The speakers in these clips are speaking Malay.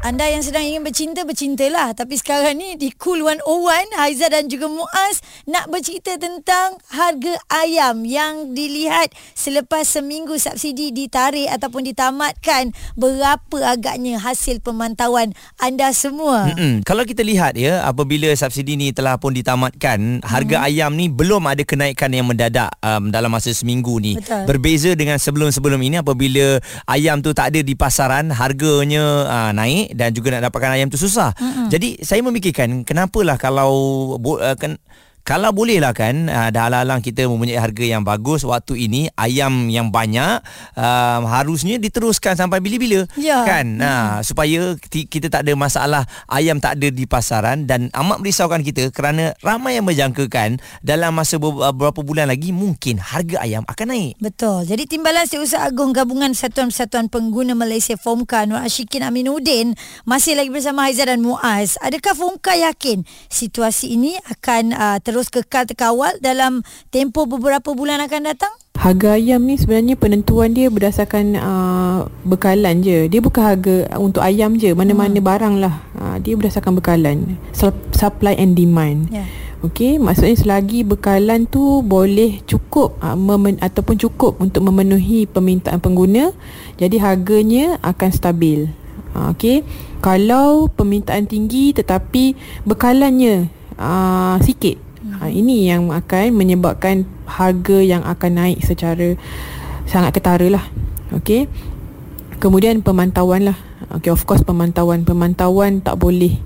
Anda yang sedang ingin bercinta, bercintalah. Tapi sekarang ni di Cool 101, Haiza dan juga Muaz nak bercerita tentang harga ayam yang dilihat selepas seminggu subsidi ditarik ataupun ditamatkan. Berapa agaknya hasil pemantauan anda semua? Mm-mm. Kalau kita lihat ya apabila subsidi ni telah pun ditamatkan harga ayam ni belum ada kenaikan yang mendadak um, dalam masa seminggu ni Betul. berbeza dengan sebelum-sebelum ini apabila ayam tu tak ada di pasaran harganya uh, naik dan juga nak dapatkan ayam tu susah mm-hmm. jadi saya memikirkan kenapalah kalau uh, kan kalau boleh lah kan uh, dah alang-alang kita mempunyai harga yang bagus waktu ini ayam yang banyak uh, harusnya diteruskan sampai bila-bila Ya. kan nah supaya kita tak ada masalah ayam tak ada di pasaran dan amat merisaukan kita kerana ramai yang menjangkakan dalam masa be- beberapa bulan lagi mungkin harga ayam akan naik Betul. Jadi Timbalan Setiausaha Agung Gabungan Satuan-Persatuan Pengguna Malaysia FOMKA Nur Ashikin Aminuddin masih lagi bersama Haiza dan Muaz. Adakah FOMKA yakin situasi ini akan uh, terus kekal terkawal dalam tempoh beberapa bulan akan datang? Harga ayam ni sebenarnya penentuan dia berdasarkan uh, bekalan je. Dia bukan harga untuk ayam je, mana-mana hmm. barang lah. Uh, dia berdasarkan bekalan. Sup- Supply and demand. Ya. Okey, maksudnya selagi bekalan tu boleh cukup uh, memen- ataupun cukup untuk memenuhi permintaan pengguna, jadi harganya akan stabil. Uh, Okey, kalau permintaan tinggi tetapi bekalannya uh, sikit, uh, ini yang akan menyebabkan harga yang akan naik secara sangat ketara lah. Okey. Kemudian pemantauan lah. Okay, of course pemantauan. Pemantauan tak boleh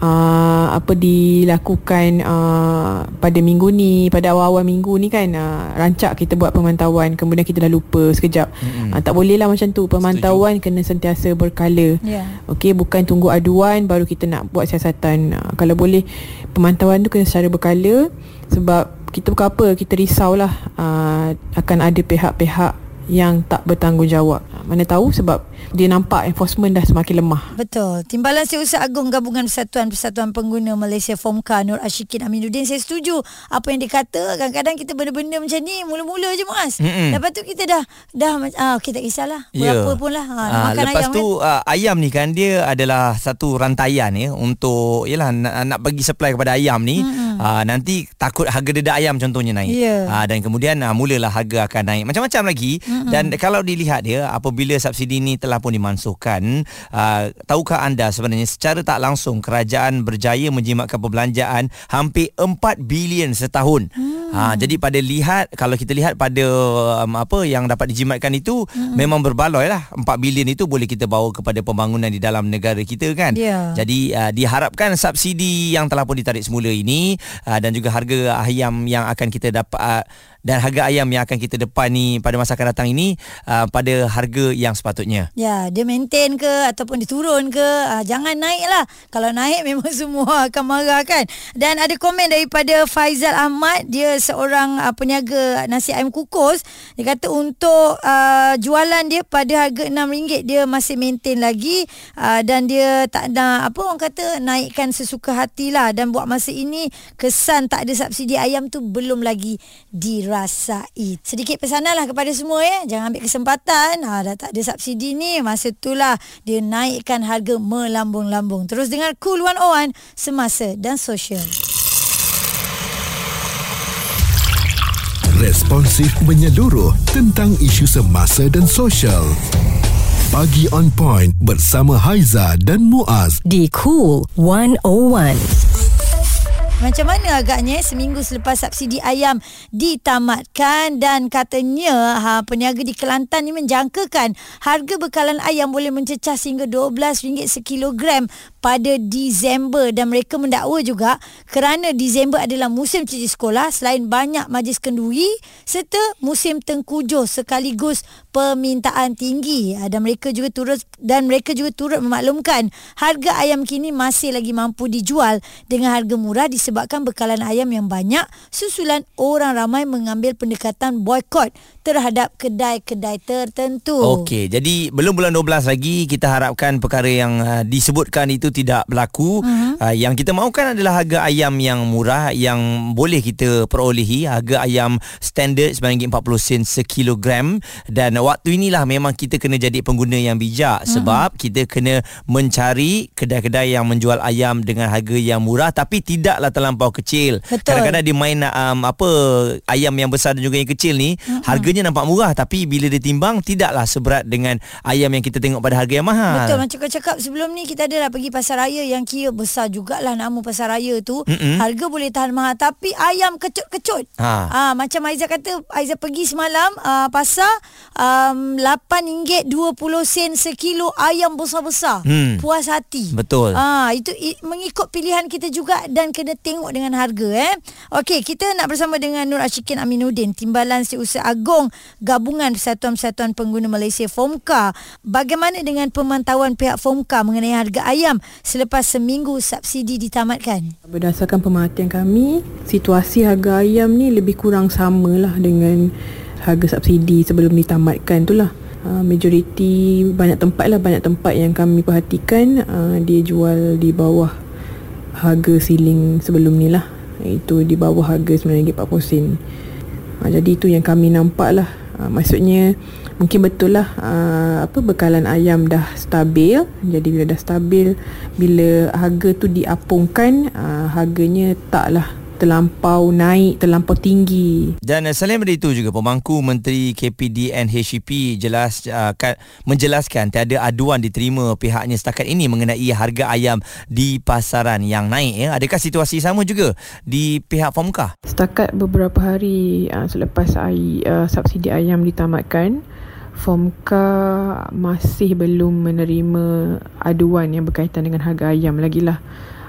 uh, apa dilakukan uh, pada minggu ni, pada awal-awal minggu ni kan uh, rancak kita buat pemantauan kemudian kita dah lupa sekejap. Mm-mm. Uh, tak boleh lah macam tu. Pemantauan kena sentiasa berkala. Ya. Okey, bukan tunggu aduan baru kita nak buat siasatan. Uh, kalau boleh pemantauan tu kena secara berkala sebab kita bukan apa, kita risaulah uh, akan ada pihak-pihak yang tak bertanggungjawab. Uh, Mana tahu sebab dia nampak enforcement dah semakin lemah. Betul. Timbalan Setiausaha Agung Gabungan Persatuan Persatuan Pengguna Malaysia FOMKA Nur Ashikin Aminuddin saya setuju apa yang dikata kadang-kadang kita benda-benda macam ni mula-mula je Muaz. Mm-mm. Lepas tu kita dah dah ah okey tak kisahlah. Ya. Berapa pun lah. Ha, Ah, makan lepas ayam tu kan. uh, ayam ni kan dia adalah satu rantaian ya untuk yalah nak, nak bagi supply kepada ayam ni mm-hmm. Uh, nanti takut harga dedak ayam contohnya naik. Ya. Uh, dan kemudian uh, mulalah harga akan naik. Macam-macam lagi mm-hmm. dan kalau dilihat dia apabila subsidi ni telah pun dimansuhkan uh, tahukah anda sebenarnya secara tak langsung kerajaan berjaya menjimatkan perbelanjaan hampir 4 bilion setahun. Hmm. Ha jadi pada lihat kalau kita lihat pada um, apa yang dapat dijimatkan itu hmm. memang berbaloi lah 4 bilion itu boleh kita bawa kepada pembangunan di dalam negara kita kan. Ya. Jadi uh, diharapkan subsidi yang telah pun ditarik semula ini uh, dan juga harga ayam yang akan kita dapat uh, dan harga ayam yang akan kita depan ni pada masa akan datang ini uh, pada harga yang sepatutnya. Ya, dia maintain ke ataupun dia turun ke, ah, jangan naik lah. Kalau naik memang semua akan marah kan. Dan ada komen daripada Faizal Ahmad, dia seorang ah, peniaga nasi ayam kukus. Dia kata untuk ah, jualan dia pada harga RM6 dia masih maintain lagi ah, dan dia tak nak apa orang kata naikkan sesuka hatilah dan buat masa ini kesan tak ada subsidi ayam tu belum lagi dirasai. Sedikit pesanan lah kepada semua ya. Jangan ambil kesempatan. Ha, dah tak ada subsidi ni. Masa itulah dia naikkan harga melambung-lambung. Terus dengar Cool 101 semasa dan sosial. Responsif menyeluruh tentang isu semasa dan sosial. Pagi on point bersama Haiza dan Muaz. Di Cool 101. Macam mana agaknya seminggu selepas subsidi ayam ditamatkan? Dan katanya ha, peniaga di Kelantan ni menjangkakan harga bekalan ayam boleh mencecah sehingga RM12 sekilogram pada Disember. Dan mereka mendakwa juga kerana Disember adalah musim cuti sekolah selain banyak majlis kenduri serta musim tengkujuh sekaligus permintaan tinggi dan mereka juga turut dan mereka juga turut memaklumkan harga ayam kini masih lagi mampu dijual dengan harga murah disebabkan bekalan ayam yang banyak susulan orang ramai mengambil pendekatan boykot terhadap kedai-kedai tertentu. Okey, jadi belum bulan 12 lagi kita harapkan perkara yang uh, disebutkan itu tidak berlaku. Uh-huh. Uh, yang kita mahukan adalah harga ayam yang murah yang boleh kita perolehi, harga ayam standard RM9.40 sen sekilogram dan waktu inilah memang kita kena jadi pengguna yang bijak uh-huh. sebab kita kena mencari kedai-kedai yang menjual ayam dengan harga yang murah tapi tidaklah terlampau kecil. Betul. Kadang-kadang dia main um, apa ayam yang besar dan juga yang kecil ni uh-huh. harganya nampak murah tapi bila ditimbang tidaklah seberat dengan ayam yang kita tengok pada harga yang mahal. Betul macam kau cakap sebelum ni kita adalah pergi pasar raya yang kira besar jugalah nama pasar raya tu. Mm-mm. Harga boleh tahan mahal tapi ayam kecut-kecut. Ha. Ah macam Aizah kata Aizah pergi semalam uh, pasar um, RM8.20 sen sekilo ayam besar-besar. Hmm. Puas hati. Betul. Ah itu i, mengikut pilihan kita juga dan kena tengok dengan harga eh. Okey, kita nak bersama dengan Nur Ashikin Aminuddin, Timbalan Setiausaha Agong Gabungan Persatuan-Persatuan Pengguna Malaysia FOMKA. Bagaimana dengan pemantauan pihak FOMKA mengenai harga ayam selepas seminggu subsidi ditamatkan? Berdasarkan pemerhatian kami, situasi harga ayam ni lebih kurang samalah dengan harga subsidi sebelum ditamatkan tu lah. Uh, majoriti banyak tempat lah banyak tempat yang kami perhatikan uh, dia jual di bawah harga ceiling sebelum ni lah. Itu di bawah harga RM9.40 uh, jadi itu yang kami nampak lah. Uh, maksudnya mungkin betul lah uh, apa bekalan ayam dah stabil. Jadi bila dah stabil bila harga tu diapungkan uh, harganya taklah terlampau naik terlampau tinggi Dan uh, selain daripada itu juga pemangku Menteri KPDN HCP jelas uh, kan, menjelaskan tiada aduan diterima pihaknya setakat ini mengenai harga ayam di pasaran yang naik ya. Adakah situasi sama juga di pihak FOMKA? Setakat beberapa hari uh, selepas ay, uh, subsidi ayam ditamatkan, FOMKA masih belum menerima aduan yang berkaitan dengan harga ayam lagi lah.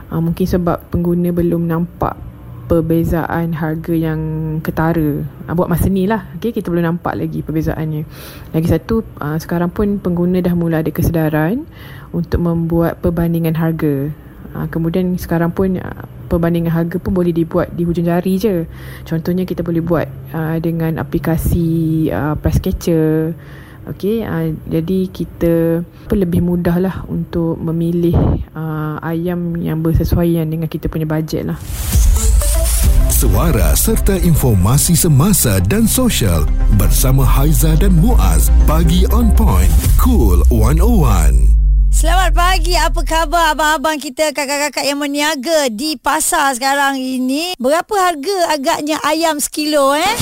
Uh, mungkin sebab pengguna belum nampak perbezaan harga yang ketara. Uh, buat masa ni lah. Okay, kita belum nampak lagi perbezaannya. Lagi satu uh, sekarang pun pengguna dah mula ada kesedaran untuk membuat perbandingan harga. Uh, kemudian sekarang pun perbandingan harga pun boleh dibuat di hujung jari je. Contohnya kita boleh buat dengan aplikasi price catcher. Okey, uh, jadi kita lebih mudah lah untuk memilih uh, ayam yang bersesuaian dengan kita punya bajet lah. Suara serta informasi semasa dan sosial bersama Haiza dan Muaz. Pagi on point. Cool 101. Selamat pagi, apa khabar abang-abang kita, kakak-kakak yang meniaga di pasar sekarang ini? Berapa harga agaknya ayam sekilo eh?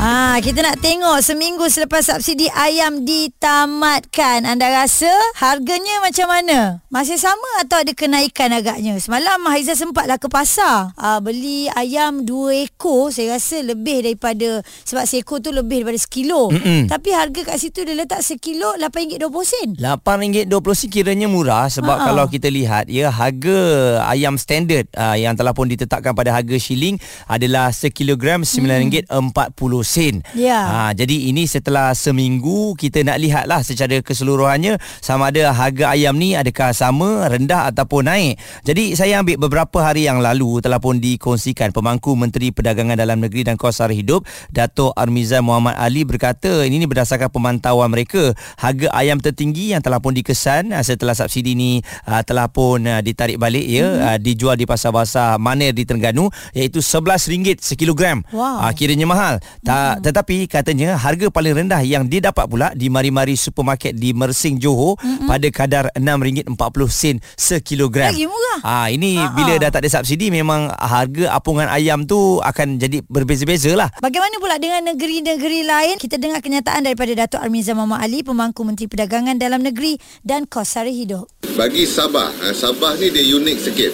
Ah, kita nak tengok seminggu selepas subsidi ayam ditamatkan. Anda rasa harganya macam mana? Masih sama atau ada kenaikan agaknya? Semalam Haiza sempatlah ke pasar. Ah, beli ayam dua ekor. Saya rasa lebih daripada sebab seekor tu lebih daripada sekilo. Mm-mm. Tapi harga kat situ dia letak sekilo RM8.20 sen. RM8.20 kiranya murah sebab Ha-ha. kalau kita lihat ya harga ayam standard uh, yang telah pun ditetapkan pada harga shilling adalah sekilogram RM9.40 sen. Ya. Ha, jadi ini setelah seminggu kita nak lihatlah secara keseluruhannya sama ada harga ayam ni adakah sama, rendah ataupun naik. Jadi saya ambil beberapa hari yang lalu telah pun dikongsikan pemangku Menteri Perdagangan Dalam Negeri dan Kos Sara Hidup Dato' Armizan Muhammad Ali berkata ini ni berdasarkan pemantauan mereka harga ayam tertinggi yang telah pun dikesan ah, setelah subsidi ni ah, telah pun ah, ditarik balik ya mm-hmm. dijual di pasar-pasar Maner di Terengganu iaitu RM11 sekilogram. Wow. Kiranya mahal. Ta- tetapi katanya harga paling rendah yang dia dapat pula di mari-mari supermarket di Mersing Johor mm-hmm. pada kadar RM6.40 sekilogram. Lagi murah. Ah ini Ha-ha. bila dah tak ada subsidi memang harga apungan ayam tu akan jadi berbeza-beza lah. Bagaimana pula dengan negeri-negeri lain? Kita dengar kenyataan daripada Datuk Armizan Muhammad Ali, Pemangku Menteri Perdagangan Dalam Negeri dan Kos Sara Hidup. Bagi Sabah, eh, Sabah ni dia unik sikit.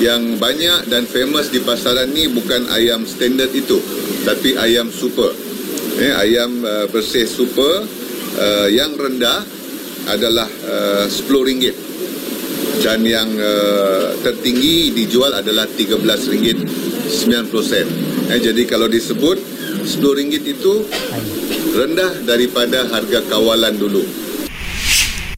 Yang banyak dan famous di pasaran ni bukan ayam standard itu, tapi ayam super. Eh, ayam uh, bersih super uh, yang rendah adalah uh, RM10. dan yang uh, tertinggi dijual adalah RM13.90 eh, jadi kalau disebut RM10 itu rendah daripada harga kawalan dulu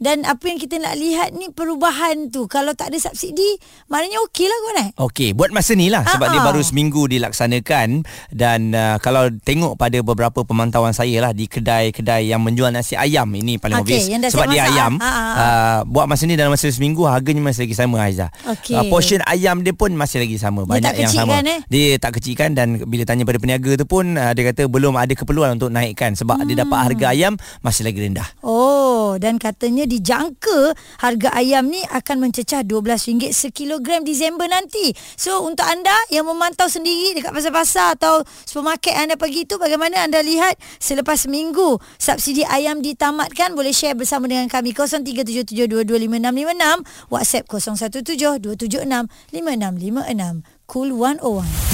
Dan apa yang kita nak lihat ni perubahan tu. Kalau tak ada subsidi, maknanya okey lah naik. Okey, buat masa ni lah sebab Ah, dia ah. baru seminggu dilaksanakan dan uh, kalau tengok pada beberapa pemantauan saya lah di kedai-kedai yang menjual nasi ayam ini paling Okey, obvious sebab dia ayam Ah, ah, ah. uh, buat masa ni dalam masa seminggu harganya masih lagi sama Aiza. Okey. Uh, portion ayam dia pun masih lagi sama Dia banyak tak yang sama. kan, eh? Dia tak kan dan bila tanya pada peniaga tu pun uh, dia kata belum ada keperluan untuk naikkan sebab dia dapat Hmm. harga ayam masih lagi rendah. Oh, dan katanya dijangka harga ayam ni akan mencecah RM12 sekilogram Disember nanti. So, untuk anda yang memantau sendiri dekat pasar-pasar atau supermarket anda pergi tu, bagaimana anda lihat selepas seminggu subsidi ayam ditamatkan? Boleh share bersama dengan kami 0377225656, WhatsApp 0172765656. Cool 101.